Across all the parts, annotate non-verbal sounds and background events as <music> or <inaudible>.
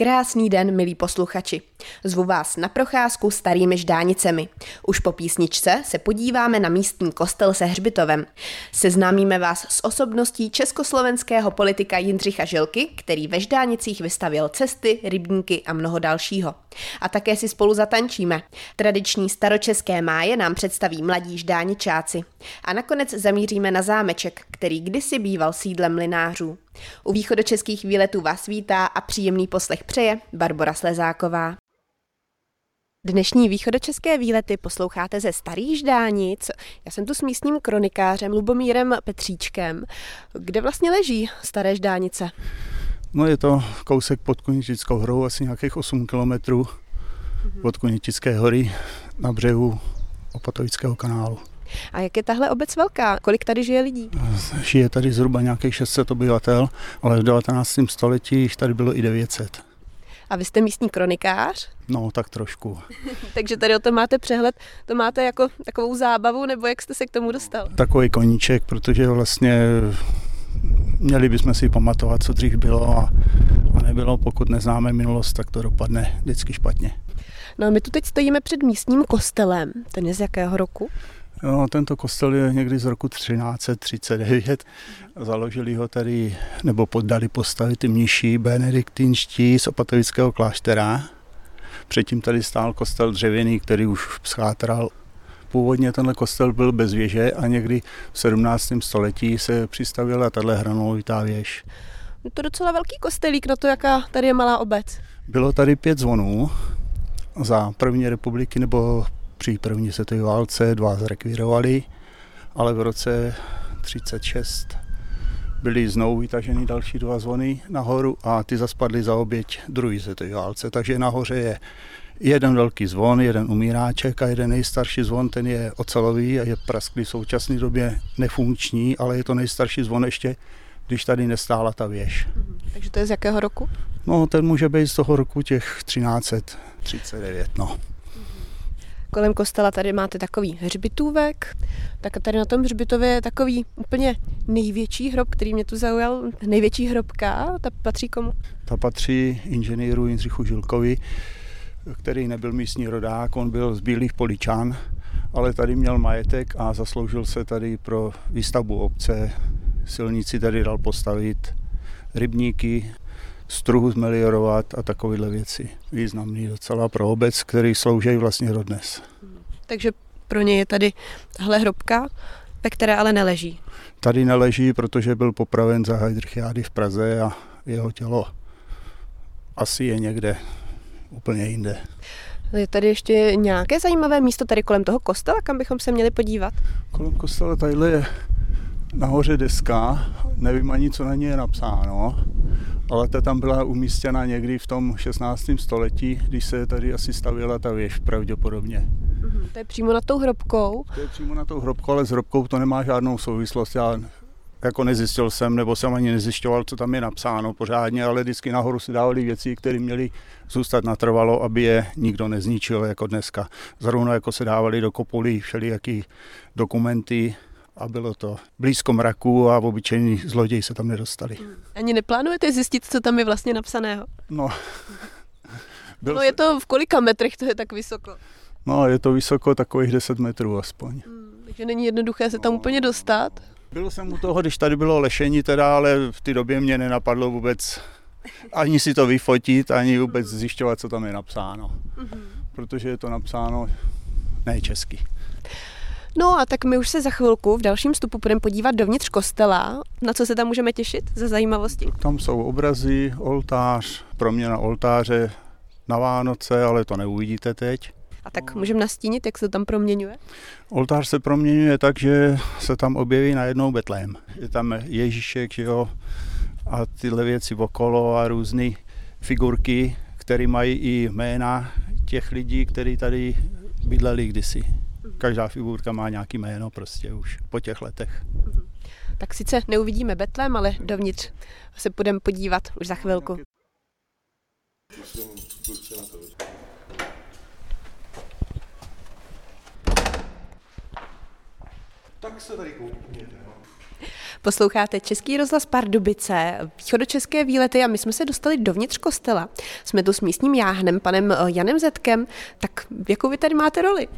Krásný den, milí posluchači. Zvu vás na procházku starými ždánicemi. Už po písničce se podíváme na místní kostel se hřbitovem. Seznámíme vás s osobností československého politika Jindřicha Žilky, který ve ždánicích vystavil cesty, rybníky a mnoho dalšího. A také si spolu zatančíme. Tradiční staročeské máje nám představí mladí ždáničáci. A nakonec zamíříme na zámeček, který kdysi býval sídlem mlinářů. U východočeských výletů vás vítá a příjemný poslech přeje Barbara Slezáková. Dnešní východočeské výlety posloucháte ze Starých Ždánic. Já jsem tu s místním kronikářem Lubomírem Petříčkem. Kde vlastně leží Staré Ždánice? No je to kousek pod Kunitickou horou, asi nějakých 8 kilometrů od Kunitické hory na břehu Opatovického kanálu. A jak je tahle obec velká? Kolik tady žije lidí? Žije tady zhruba nějakých 600 obyvatel, ale v 19. století jich tady bylo i 900. A vy jste místní kronikář? No, tak trošku. <laughs> Takže tady o tom máte přehled. To máte jako takovou zábavu, nebo jak jste se k tomu dostal? Takový koníček, protože vlastně měli bychom si pamatovat, co dřív bylo a, a nebylo. Pokud neznáme minulost, tak to dopadne vždycky špatně. No a my tu teď stojíme před místním kostelem. Ten je z jakého roku? No, tento kostel je někdy z roku 1339. Založili ho tady, nebo poddali postavit ty mniši benediktinští z opatovického kláštera. Předtím tady stál kostel dřevěný, který už schátral. Původně tenhle kostel byl bez věže a někdy v 17. století se přistavila tahle hranolovitá věž. Je to docela velký kostelík na to, jaká tady je malá obec. Bylo tady pět zvonů za první republiky nebo při první světové válce, dva zrekvírovali, ale v roce 36 byly znovu vytaženy další dva zvony nahoru a ty zaspadly za oběť druhé světové válce. Takže nahoře je jeden velký zvon, jeden umíráček a jeden nejstarší zvon, ten je ocelový a je prasklý v současné době nefunkční, ale je to nejstarší zvon ještě, když tady nestála ta věž. Mhm. Takže to je z jakého roku? No, ten může být z toho roku těch 1339, no. Kolem kostela tady máte takový hřbitůvek, tak tady na tom hřbitově je takový úplně největší hrob, který mě tu zaujal. Největší hrobka, ta patří komu? Ta patří inženýru Jindřichu Žilkovi, který nebyl místní rodák, on byl z Bílých Poličan, ale tady měl majetek a zasloužil se tady pro výstavbu obce. Silnici tady dal postavit, rybníky, struhu zmeliorovat a takovéhle věci. Významný docela pro obec, který slouží vlastně dodnes. Takže pro ně je tady tahle hrobka, ve které ale neleží. Tady neleží, protože byl popraven za Heidrichiády v Praze a jeho tělo asi je někde úplně jinde. Je tady ještě nějaké zajímavé místo tady kolem toho kostela, kam bychom se měli podívat? Kolem kostela tadyhle je nahoře deska, nevím ani, co na ní je napsáno, ale ta tam byla umístěna někdy v tom 16. století, když se tady asi stavěla ta věž pravděpodobně. Mm-hmm. To je přímo nad tou hrobkou? To je přímo na tou hrobkou, ale s hrobkou to nemá žádnou souvislost. Já jako nezjistil jsem, nebo jsem ani nezjišťoval, co tam je napsáno pořádně, ale vždycky nahoru si dávali věci, které měly zůstat natrvalo, aby je nikdo nezničil jako dneska. Zrovna jako se dávali do kopulí všelijaký dokumenty, a bylo to blízko mraku a obyčejní zloději se tam nedostali. Hmm. Ani neplánujete zjistit, co tam je vlastně napsaného? No. <laughs> Byl no je to v kolika metrech to je tak vysoko? No je to vysoko takových 10 metrů aspoň. Hmm, takže není jednoduché se tam no. úplně dostat? Byl jsem u toho, když tady bylo lešení teda, ale v té době mě nenapadlo vůbec ani si to vyfotit, ani vůbec zjišťovat, co tam je napsáno. Mm-hmm. Protože je to napsáno ne česky. No a tak my už se za chvilku v dalším vstupu budeme podívat dovnitř kostela. Na co se tam můžeme těšit za zajímavosti? Tam jsou obrazy, oltář, proměna oltáře na Vánoce, ale to neuvidíte teď. A tak můžeme nastínit, jak se to tam proměňuje? Oltář se proměňuje tak, že se tam objeví najednou Betlém. Je tam Ježíšek, že jo, a tyhle věci okolo a různé figurky, které mají i jména těch lidí, kteří tady bydleli kdysi každá figurka má nějaký jméno prostě už po těch letech. Tak sice neuvidíme Betlem, ale dovnitř se půjdeme podívat už za chvilku. Tak se tady koukněte. Posloucháte Český rozhlas Pardubice, východočeské výlety a my jsme se dostali dovnitř kostela. Jsme tu s místním jáhnem, panem Janem Zetkem. Tak jakou vy tady máte roli?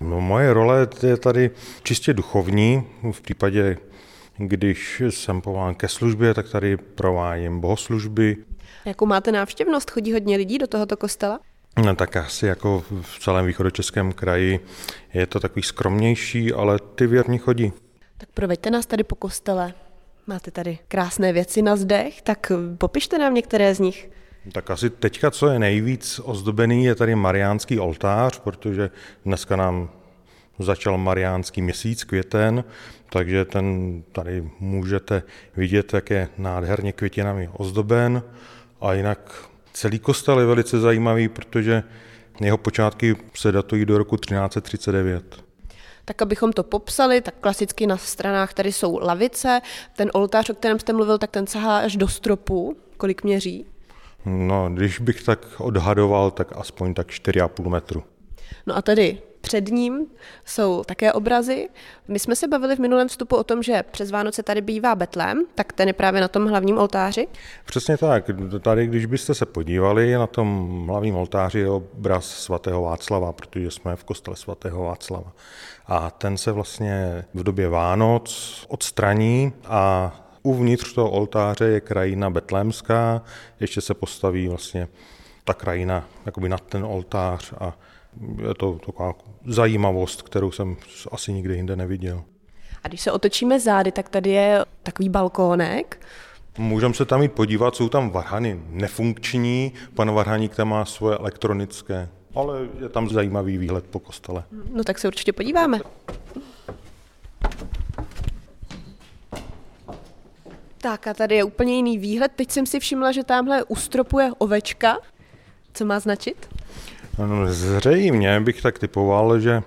No, moje role je tady čistě duchovní. V případě, když jsem povolán ke službě, tak tady provádím bohoslužby. Jakou máte návštěvnost? Chodí hodně lidí do tohoto kostela? No, tak asi jako v celém východočeském kraji je to takový skromnější, ale ty věrní chodí. Tak proveďte nás tady po kostele. Máte tady krásné věci na zdech, tak popište nám některé z nich. Tak asi teďka, co je nejvíc ozdobený, je tady mariánský oltář, protože dneska nám začal mariánský měsíc, květen, takže ten tady můžete vidět, jak je nádherně květinami ozdoben. A jinak celý kostel je velice zajímavý, protože jeho počátky se datují do roku 1339. Tak abychom to popsali, tak klasicky na stranách tady jsou lavice. Ten oltář, o kterém jste mluvil, tak ten sahá až do stropu. Kolik měří? No, když bych tak odhadoval, tak aspoň tak 4,5 metru. No a tady před ním jsou také obrazy. My jsme se bavili v minulém vstupu o tom, že přes Vánoce tady bývá Betlém, tak ten je právě na tom hlavním oltáři. Přesně tak. Tady, když byste se podívali, na tom hlavním oltáři je obraz svatého Václava, protože jsme v kostele svatého Václava. A ten se vlastně v době Vánoc odstraní a uvnitř toho oltáře je krajina betlémská, ještě se postaví vlastně ta krajina jakoby nad ten oltář a je to taková zajímavost, kterou jsem asi nikdy jinde neviděl. A když se otočíme zády, tak tady je takový balkónek. Můžeme se tam jít podívat, jsou tam varhany nefunkční, pan varhaník tam má svoje elektronické, ale je tam zajímavý výhled po kostele. No tak se určitě podíváme. Tak a tady je úplně jiný výhled. Teď jsem si všimla, že tamhle ustropuje ovečka. Co má značit? No, zřejmě bych tak typoval, že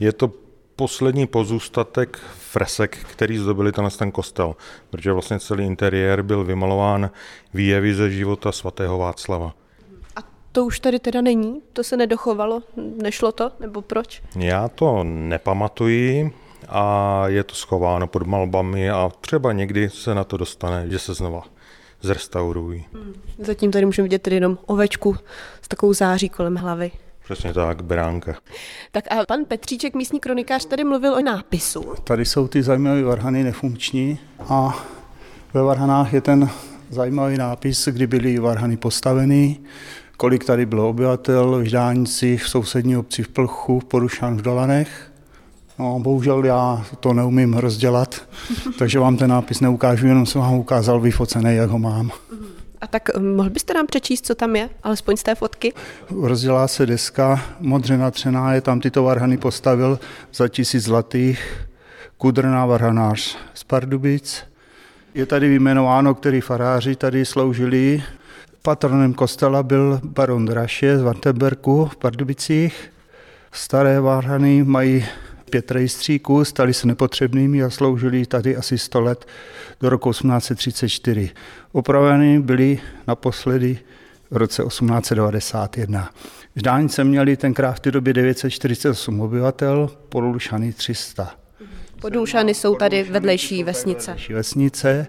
je to poslední pozůstatek fresek, který zdobili tenhle ten kostel, protože vlastně celý interiér byl vymalován výjevy ze života svatého Václava. A to už tady teda není? To se nedochovalo? Nešlo to? Nebo proč? Já to nepamatuji a je to schováno pod malbami a třeba někdy se na to dostane, že se znova zrestaurují. Hmm. Zatím tady můžeme vidět tedy jenom ovečku s takovou září kolem hlavy. Přesně tak, beránka. Tak a pan Petříček, místní kronikář, tady mluvil o nápisu. Tady jsou ty zajímavé varhany nefunkční a ve varhanách je ten zajímavý nápis, kdy byly varhany postaveny, kolik tady bylo obyvatel v Ždánicích, v sousední obci v Plchu, v Porušan v Dolanech No, bohužel já to neumím rozdělat, <laughs> takže vám ten nápis neukážu, jenom jsem vám ukázal vyfocený, jak ho mám. A tak eh, mohl byste nám přečíst, co tam je, alespoň z té fotky? Rozdělá se deska, modře natřená je, tam tyto varhany postavil za tisíc zlatých, kudrná varhanář z Pardubic. Je tady vyjmenováno, který faráři tady sloužili. Patronem kostela byl baron Draše z Vantenberku v Pardubicích. Staré varhany mají pět rejstříků, stali se nepotřebnými a sloužili tady asi 100 let do roku 1834. Opraveny byly naposledy v roce 1891. Ždánice měli tenkrát v té době 948 obyvatel, Podlušany 300. Podlušany jsou tady vedlejší vesnice. Vedlejší vesnice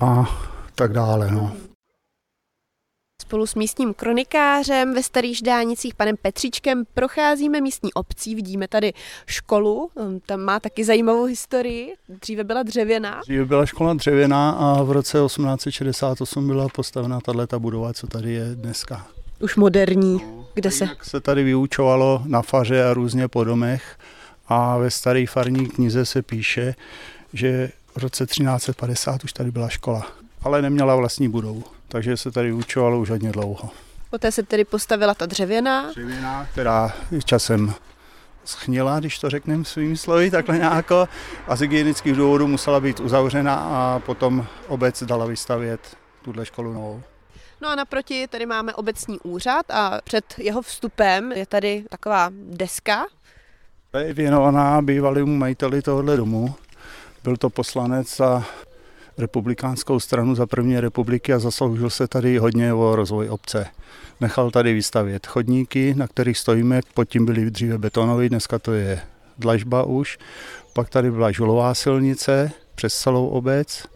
a tak dále. No. Spolu s místním kronikářem ve Starých Ždánicích, panem Petříčkem, procházíme místní obcí, vidíme tady školu, um, tam má taky zajímavou historii, dříve byla dřevěná. Dříve byla škola dřevěná a v roce 1868 byla postavena tato budova, co tady je dneska. Už moderní, kde se? se tady vyučovalo na faře a různě po domech a ve staré farní knize se píše, že v roce 1350 už tady byla škola, ale neměla vlastní budovu takže se tady učovalo už hodně dlouho. Poté se tedy postavila ta dřevěná? Dřevěná, která časem schnila, když to řekneme svými slovy, takhle nějako. A z hygienických důvodů musela být uzavřena a potom obec dala vystavět tuhle školu novou. No a naproti tady máme obecní úřad a před jeho vstupem je tady taková deska. Je věnovaná bývalému majiteli tohohle domu. Byl to poslanec a republikánskou stranu za první republiky a zasloužil se tady hodně o rozvoj obce. Nechal tady vystavět chodníky, na kterých stojíme, pod tím byly dříve betonové, dneska to je dlažba už. Pak tady byla žulová silnice, přes celou obec.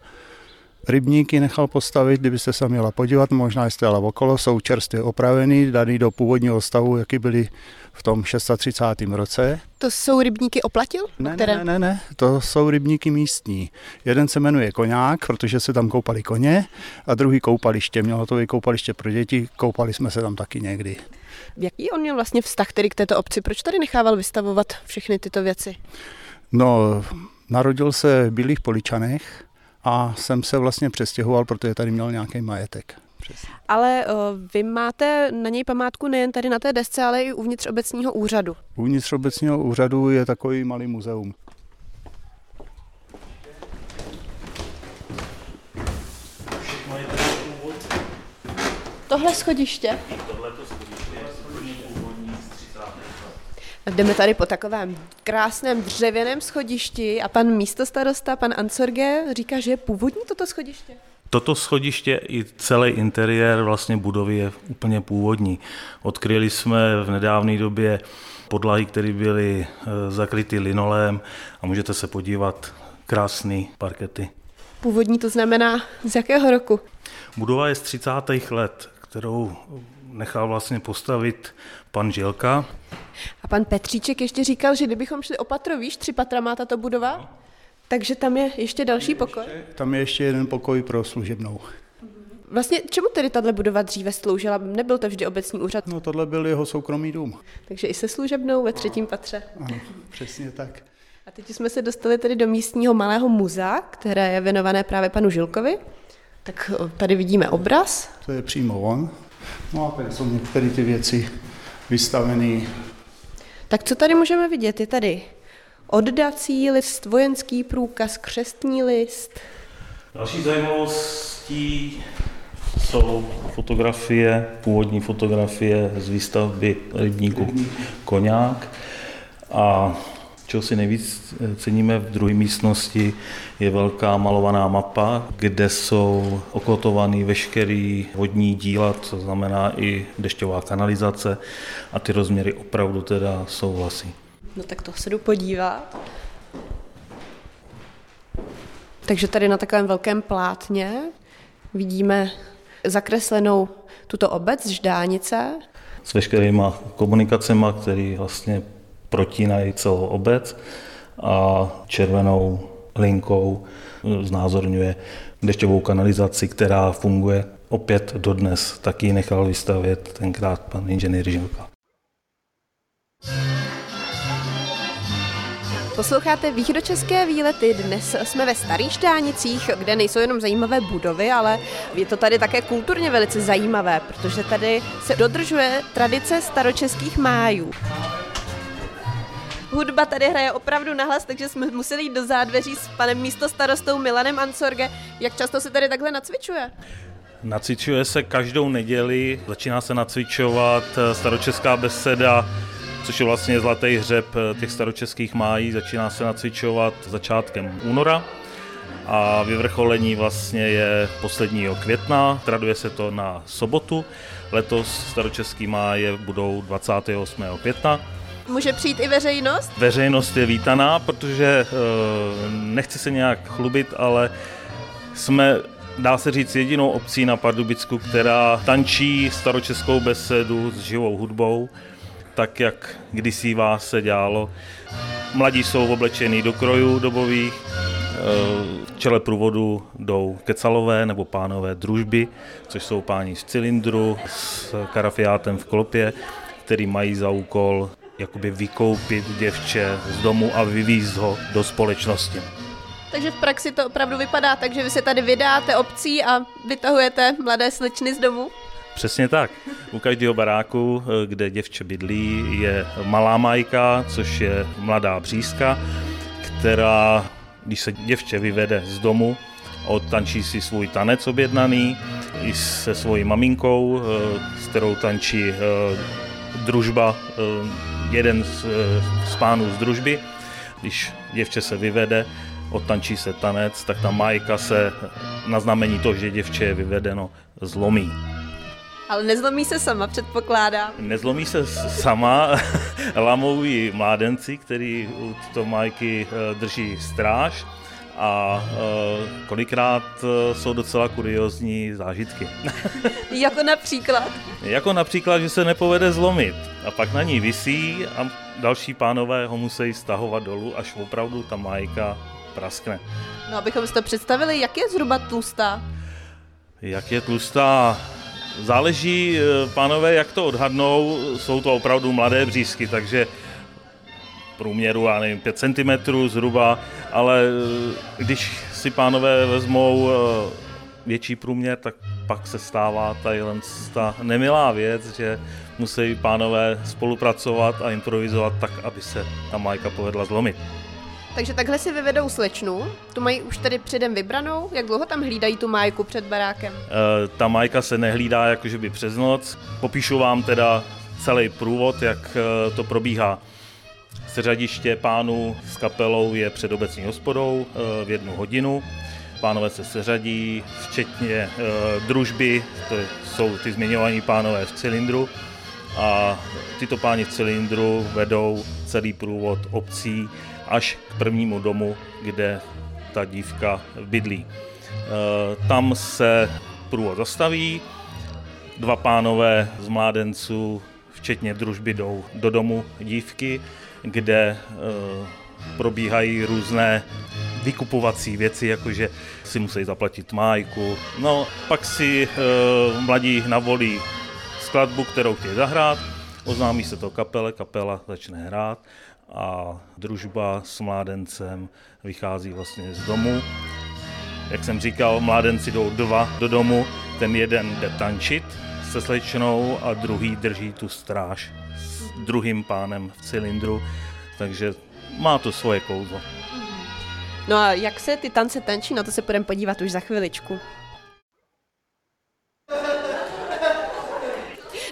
Rybníky nechal postavit, kdybyste se měla podívat, možná jste ale okolo, jsou čerstvě opravený, daný do původního stavu, jaký byly v tom 630. roce. To jsou rybníky oplatil? Ne, které... ne, ne, ne, to jsou rybníky místní. Jeden se jmenuje Koňák, protože se tam koupali koně, a druhý koupaliště. Mělo to i koupaliště pro děti, koupali jsme se tam taky někdy. Jaký on měl vlastně vztah tedy k této obci? Proč tady nechával vystavovat všechny tyto věci? No, narodil se v Bílých Poličanech a jsem se vlastně přestěhoval, protože tady měl nějaký majetek. Přesně. Ale o, vy máte na něj památku nejen tady na té desce, ale i uvnitř obecního úřadu. Uvnitř obecního úřadu je takový malý muzeum. Tohle schodiště? Tohle to schodiště je původní z 30. Jdeme tady po takovém krásném dřevěném schodišti a pan místostarosta, pan Ansorge, říká, že je původní toto schodiště. Toto schodiště i celý interiér vlastně budovy je úplně původní. Odkryli jsme v nedávné době podlahy, které byly eh, zakryty linolem a můžete se podívat krásný parkety. Původní to znamená z jakého roku? Budova je z 30. let, kterou nechal vlastně postavit pan Žilka. A pan Petříček ještě říkal, že kdybychom šli opatro, víš, tři patra má tato budova? Takže tam je ještě další pokoj? Tam je ještě jeden pokoj pro služebnou. Vlastně čemu tedy tahle budova dříve sloužila? Nebyl to vždy obecní úřad? No tohle byl jeho soukromý dům. Takže i se služebnou ve třetím patře. Ano, přesně tak. A teď jsme se dostali tedy do místního malého muzea, které je věnované právě panu Žilkovi. Tak tady vidíme obraz. To je přímo on. No a tady jsou některé ty věci vystavené. Tak co tady můžeme vidět? Je tady oddací list, vojenský průkaz, křestní list. Další zajímavostí jsou fotografie, původní fotografie z výstavby rybníku Koňák. A čeho si nejvíc ceníme v druhé místnosti, je velká malovaná mapa, kde jsou okotované veškeré vodní díla, co znamená i dešťová kanalizace a ty rozměry opravdu teda souhlasí. No tak to se jdu podívat. Takže tady na takovém velkém plátně vidíme zakreslenou tuto obec, Ždánice. S veškerýma komunikacemi, které vlastně protínají celou obec a červenou linkou znázorňuje dešťovou kanalizaci, která funguje opět dodnes. Taky nechal vystavět tenkrát pan inženýr Žilka. Posloucháte východočeské výlety. Dnes jsme ve Starých Štánicích, kde nejsou jenom zajímavé budovy, ale je to tady také kulturně velice zajímavé, protože tady se dodržuje tradice staročeských májů. Hudba tady hraje opravdu nahlas, takže jsme museli jít do zádveří s panem místostarostou Milanem Ansorge. Jak často se tady takhle nacvičuje? Nacvičuje se každou neděli, začíná se nacvičovat staročeská beseda, což je vlastně zlatý hřeb těch staročeských májí, začíná se nacvičovat začátkem února a vyvrcholení vlastně je posledního května, traduje se to na sobotu, letos staročeský máje budou 28. května. Může přijít i veřejnost? Veřejnost je vítaná, protože nechci se nějak chlubit, ale jsme dá se říct, jedinou obcí na Pardubicku, která tančí staročeskou besedu s živou hudbou tak, jak kdysi vás se dělalo. Mladí jsou oblečení do krojů dobových, v čele průvodu jdou kecalové nebo pánové družby, což jsou páni z cylindru s karafiátem v klopě, který mají za úkol jakoby vykoupit děvče z domu a vyvízt ho do společnosti. Takže v praxi to opravdu vypadá tak, že vy se tady vydáte obcí a vytahujete mladé slečny z domu? Přesně tak. U každého baráku, kde děvče bydlí, je malá majka, což je mladá břízka, která, když se děvče vyvede z domu, odtančí si svůj tanec objednaný i se svojí maminkou, s kterou tančí družba, jeden z, z pánů z družby. Když děvče se vyvede, odtančí se tanec, tak ta majka se na znamení toho, že děvče je vyvedeno, zlomí. Ale nezlomí se sama, předpokládám. Nezlomí se sama, <laughs> lamou ji mládenci, který u této majky drží stráž a e, kolikrát e, jsou docela kuriozní zážitky. <laughs> jako například? jako například, že se nepovede zlomit a pak na ní visí a další pánové ho musí stahovat dolů, až opravdu ta majka praskne. No, abychom si to představili, jak je zhruba tlustá? Jak je tlustá? Záleží, e, pánové, jak to odhadnou, jsou to opravdu mladé břízky, takže průměru, já nevím, 5 cm zhruba, ale eh, když si pánové vezmou eh, větší průměr, tak pak se stává tadyhle ta nemilá věc, že musí pánové spolupracovat a improvizovat tak, aby se ta majka povedla zlomit. Takže takhle si vyvedou slečnu, tu mají už tedy předem vybranou, jak dlouho tam hlídají tu majku před barákem? E, ta majka se nehlídá jakože by přes noc, popíšu vám teda celý průvod, jak to probíhá. Seřadiště pánů s kapelou je před obecní hospodou eh, v jednu hodinu. Pánové se seřadí, včetně eh, družby, to jsou ty zmiňovaní pánové v cylindru. A tyto páni v cylindru vedou celý průvod obcí až k prvnímu domu, kde ta dívka bydlí. Eh, tam se průvod zastaví, dva pánové z mládenců, včetně družby, jdou do domu dívky kde eh, probíhají různé vykupovací věci, jakože si musí zaplatit májku. No, pak si e, mladí navolí skladbu, kterou chtějí zahrát, oznámí se to kapele, kapela začne hrát a družba s mládencem vychází vlastně z domu. Jak jsem říkal, mládenci jdou dva do domu, ten jeden jde tančit se slečnou a druhý drží tu stráž druhým pánem v cylindru, takže má to svoje kouzlo. No a jak se ty tance tančí, na to se budeme podívat už za chviličku.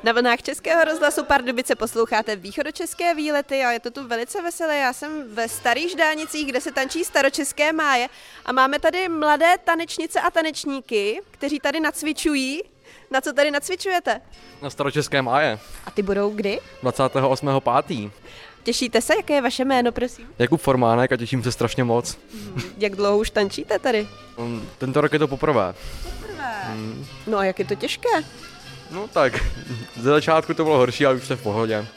Na vlnách Českého rozhlasu Pardubice posloucháte východočeské výlety a je to tu velice veselé. Já jsem ve starých ždánicích, kde se tančí staročeské máje a máme tady mladé tanečnice a tanečníky, kteří tady nacvičují. Na co tady nacvičujete? Na staročeské máje. A ty budou kdy? 28.5. Těšíte se? Jaké je vaše jméno, prosím? Jakub Formánek a těším se strašně moc. Jak dlouho už tančíte tady? Um, tento rok je to poprvé. Poprvé? Hmm. No a jak je to těžké? No tak, ze začátku to bylo horší, ale už jste v pohodě.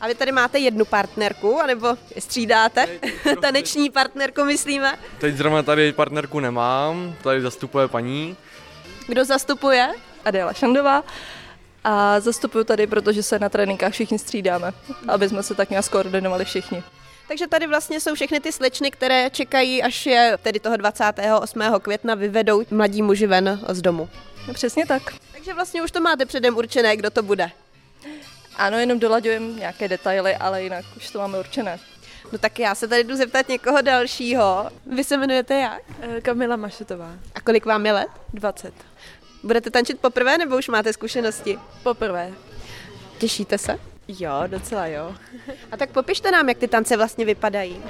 A vy tady máte jednu partnerku, anebo střídáte? <laughs> Taneční partnerku, myslíme? Teď zrovna tady partnerku nemám, tady zastupuje paní. Kdo zastupuje? Adela Šandová. A zastupuju tady, protože se na tréninkách všichni střídáme, aby jsme se tak nějak skoordinovali všichni. Takže tady vlastně jsou všechny ty slečny, které čekají, až je tedy toho 28. května vyvedou mladí muži ven z domu. No, přesně tak. Takže vlastně už to máte předem určené, kdo to bude. Ano, jenom dolaďujeme nějaké detaily, ale jinak už to máme určené. No tak já se tady jdu zeptat někoho dalšího. Vy se jmenujete jak? Eh, Kamila Mašetová. A kolik vám je let? 20. Budete tančit poprvé nebo už máte zkušenosti? Poprvé. Těšíte se? Jo, docela jo. A tak popište nám, jak ty tance vlastně vypadají.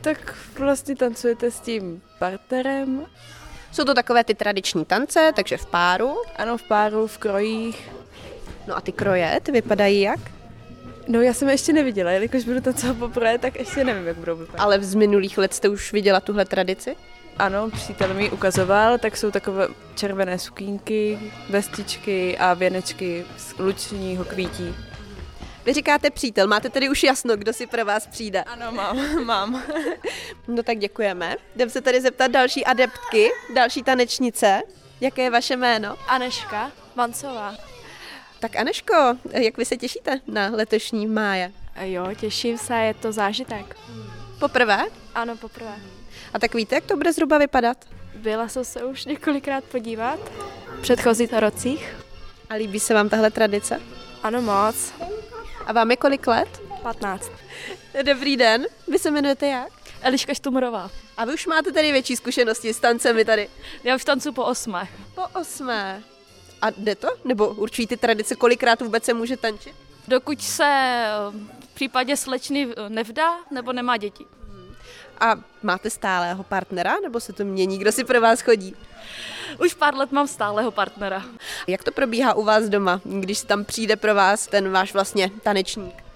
Tak vlastně tancujete s tím partnerem. Jsou to takové ty tradiční tance, takže v páru. Ano, v páru, v krojích. No a ty kroje, ty vypadají jak? No já jsem je ještě neviděla, jelikož budu tancovat poprvé, tak ještě nevím, jak budou vypadat. Ale z minulých let jste už viděla tuhle tradici? Ano, přítel mi ukazoval, tak jsou takové červené sukínky, vestičky a věnečky z lučního kvítí. Vy říkáte přítel, máte tedy už jasno, kdo si pro vás přijde. Ano, mám, <laughs> mám. <laughs> no tak děkujeme. Jdem se tady zeptat další adeptky, další tanečnice. Jaké je vaše jméno? Aneška Vancová. Tak Aneško, jak vy se těšíte na letošní máje? Jo, těším se, je to zážitek. Poprvé? Ano, poprvé. A tak víte, jak to bude zhruba vypadat? Byla jsem se už několikrát podívat v předchozích rocích. A líbí se vám tahle tradice? Ano, moc. A vám je kolik let? 15. Dobrý den, vy se jmenujete jak? Eliška Štumurová. A vy už máte tady větší zkušenosti s tancemi tady? Já už tancu po osmé. Po osmé. A jde to? Nebo určují ty tradice, kolikrát vůbec se může tančit? Dokud se v případě slečny nevdá nebo nemá děti. A máte stálého partnera, nebo se to mění? Kdo si pro vás chodí? Už pár let mám stálého partnera. Jak to probíhá u vás doma, když tam přijde pro vás ten váš vlastně tanečník?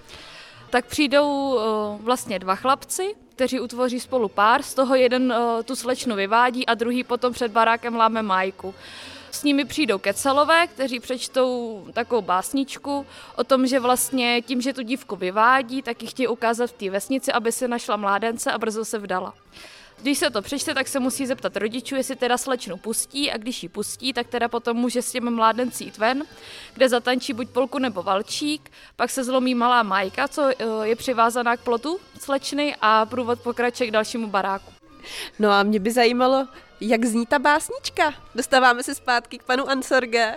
tak přijdou uh, vlastně dva chlapci, kteří utvoří spolu pár, z toho jeden uh, tu slečnu vyvádí a druhý potom před barákem láme majku. S nimi přijdou kecelové, kteří přečtou takovou básničku o tom, že vlastně tím, že tu dívku vyvádí, tak ji chtějí ukázat v té vesnici, aby se našla mládence a brzo se vdala. Když se to přečte, tak se musí zeptat rodičů, jestli teda slečnu pustí a když ji pustí, tak teda potom může s těmi mládenci jít ven, kde zatančí buď polku nebo valčík, pak se zlomí malá majka, co eh, je přivázaná k plotu slečny a průvod pokračuje k dalšímu baráku. No a mě by zajímalo, jak zní ta básnička? Dostáváme se zpátky k panu Ansorge.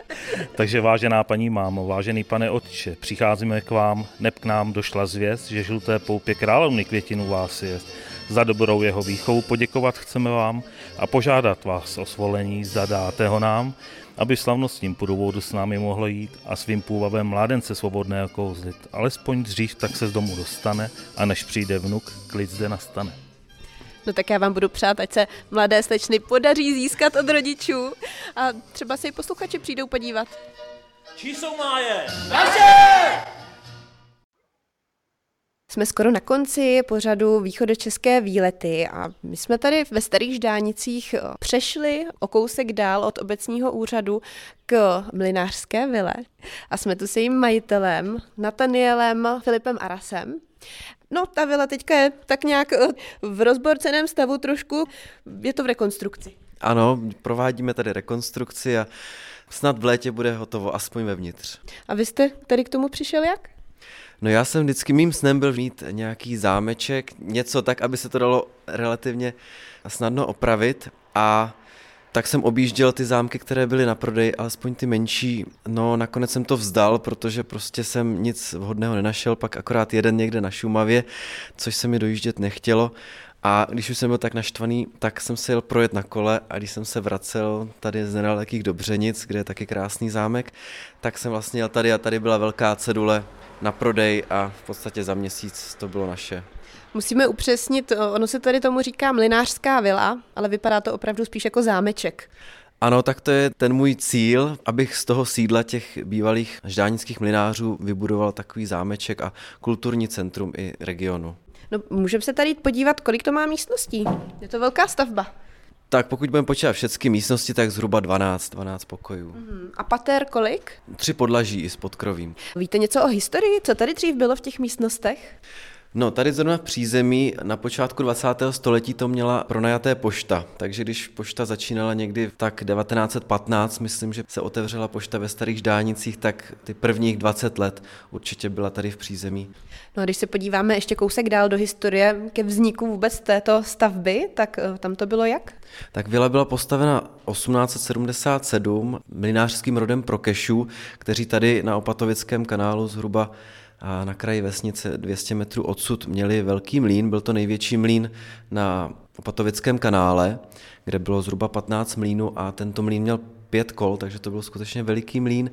Takže vážená paní mámo, vážený pane otče, přicházíme k vám, neb k nám došla zvěst, že žluté poupě královny květinu vás je. Za dobrou jeho výchovu poděkovat chceme vám a požádat vás o svolení, zda dáte ho nám, aby slavnostním průvodu s námi mohlo jít a svým půvabem mládence svobodného kouzlit. Alespoň dřív tak se z domu dostane a než přijde vnuk, klid zde nastane. No tak já vám budu přát, ať se mladé slečny podaří získat od rodičů a třeba se i posluchači přijdou podívat. Čí jsou máje? Jsme skoro na konci pořadu východočeské výlety a my jsme tady ve Starých Ždánicích eh, přešli o kousek dál od obecního úřadu k mlinářské vile a jsme tu s jejím majitelem Natanielem Filipem Arasem. No, ta vila teďka je tak nějak eh, v rozborceném stavu trošku, je to v rekonstrukci. Ano, provádíme tady rekonstrukci a snad v létě bude hotovo, aspoň vevnitř. A vy jste tady k tomu přišel jak? No já jsem vždycky, mým snem byl mít nějaký zámeček, něco tak, aby se to dalo relativně snadno opravit a tak jsem objížděl ty zámky, které byly na prodej, alespoň ty menší. No nakonec jsem to vzdal, protože prostě jsem nic vhodného nenašel, pak akorát jeden někde na Šumavě, což se mi dojíždět nechtělo. A když už jsem byl tak naštvaný, tak jsem se jel projet na kole a když jsem se vracel tady z nedalekých Dobřenic, kde je taky krásný zámek, tak jsem vlastně jel tady a tady byla velká cedule na prodej a v podstatě za měsíc to bylo naše. Musíme upřesnit, ono se tady tomu říká mlinářská vila, ale vypadá to opravdu spíš jako zámeček. Ano, tak to je ten můj cíl, abych z toho sídla těch bývalých ždánických mlinářů vybudoval takový zámeček a kulturní centrum i regionu. No, můžeme se tady podívat, kolik to má místností. Je to velká stavba. Tak pokud budeme počítat všechny místnosti, tak zhruba 12, 12 pokojů. Uh-huh. A pater kolik? Tři podlaží i s podkrovím. Víte něco o historii? Co tady dřív bylo v těch místnostech? No, tady zrovna v přízemí na počátku 20. století to měla pronajaté pošta, takže když pošta začínala někdy tak 1915, myslím, že se otevřela pošta ve Starých Ždánicích, tak ty prvních 20 let určitě byla tady v přízemí. No a když se podíváme ještě kousek dál do historie ke vzniku vůbec této stavby, tak eh, tam to bylo jak? Tak vila byla postavena 1877 mlinářským rodem Prokešů, kteří tady na Opatovickém kanálu zhruba a na kraji vesnice 200 metrů odsud měli velký mlín, byl to největší mlín na Opatovickém kanále, kde bylo zhruba 15 mlínů a tento mlín měl pět kol, takže to byl skutečně veliký mlín.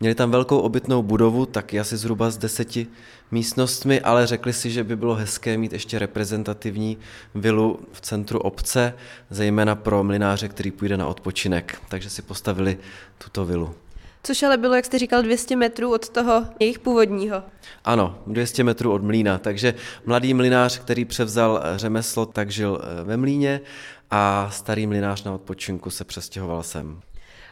Měli tam velkou obytnou budovu, tak asi zhruba s deseti místnostmi, ale řekli si, že by bylo hezké mít ještě reprezentativní vilu v centru obce, zejména pro mlináře, který půjde na odpočinek. Takže si postavili tuto vilu. Což ale bylo, jak jste říkal, 200 metrů od toho jejich původního. Ano, 200 metrů od mlína. Takže mladý mlinář, který převzal řemeslo, tak žil eh, ve mlíně a starý mlinář na odpočinku se přestěhoval sem.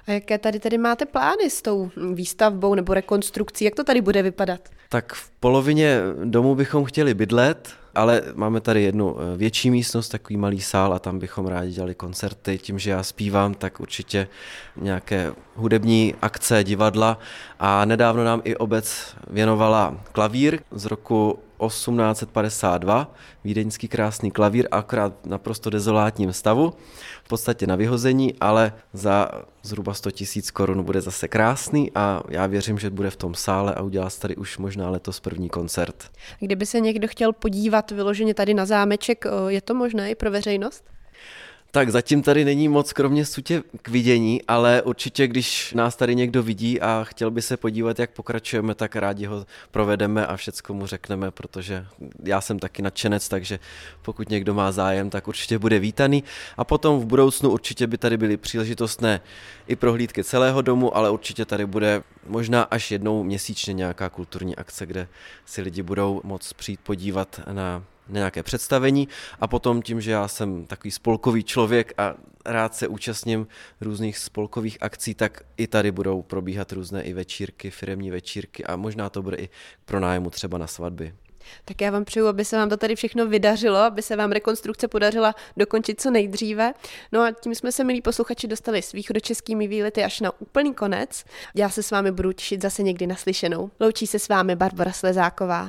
A jaké tady tedy máte plány s tou výstavbou nebo rekonstrukcí? Jak to tady bude vypadat? Tak v polovině domu bychom chtěli bydlet, ale máme tady jednu eh, větší místnost, takový malý sál a tam bychom rádi dělali koncerty. Tím, že já zpívám, tak určitě nějaké hudební akce, divadla a nedávno nám i obec věnovala klavír z roku 1852, vídeňský krásný klavír, akorát naprosto dezolátním stavu, v podstatě na vyhození, ale za zhruba 100 tisíc korun bude zase krásný a já věřím, že bude v tom sále a udělá se tady už možná letos první koncert. Kdyby se někdo chtěl podívat vyloženě tady na zámeček, je to možné i pro veřejnost? Tak zatím tady není moc kromě sutě k vidění, ale určitě, když nás tady někdo vidí a chtěl by se podívat, jak pokračujeme, tak rádi ho provedeme a všecko mu řekneme, protože já jsem taky nadšenec, takže pokud někdo má zájem, tak určitě bude vítaný. A potom v budoucnu určitě by tady byly příležitostné i prohlídky celého domu, ale určitě tady bude možná až jednou měsíčně nějaká kulturní akce, kde si lidi budou moc přijít podívat na nějaké představení a potom tím, že já jsem takový spolkový člověk a rád se účastním různých spolkových akcí, tak i tady budou probíhat různé i večírky, firemní večírky a možná to bude i pro nájmu třeba na svatby. Tak já vám přeju, aby se vám to tady všechno vydařilo, aby se vám rekonstrukce podařila dokončit co nejdříve. No a tím jsme se, milí posluchači, dostali s východočeskými výlety až na úplný konec. Já se s vámi budu těšit zase někdy naslyšenou. Loučí se s vámi Barbara Slezáková.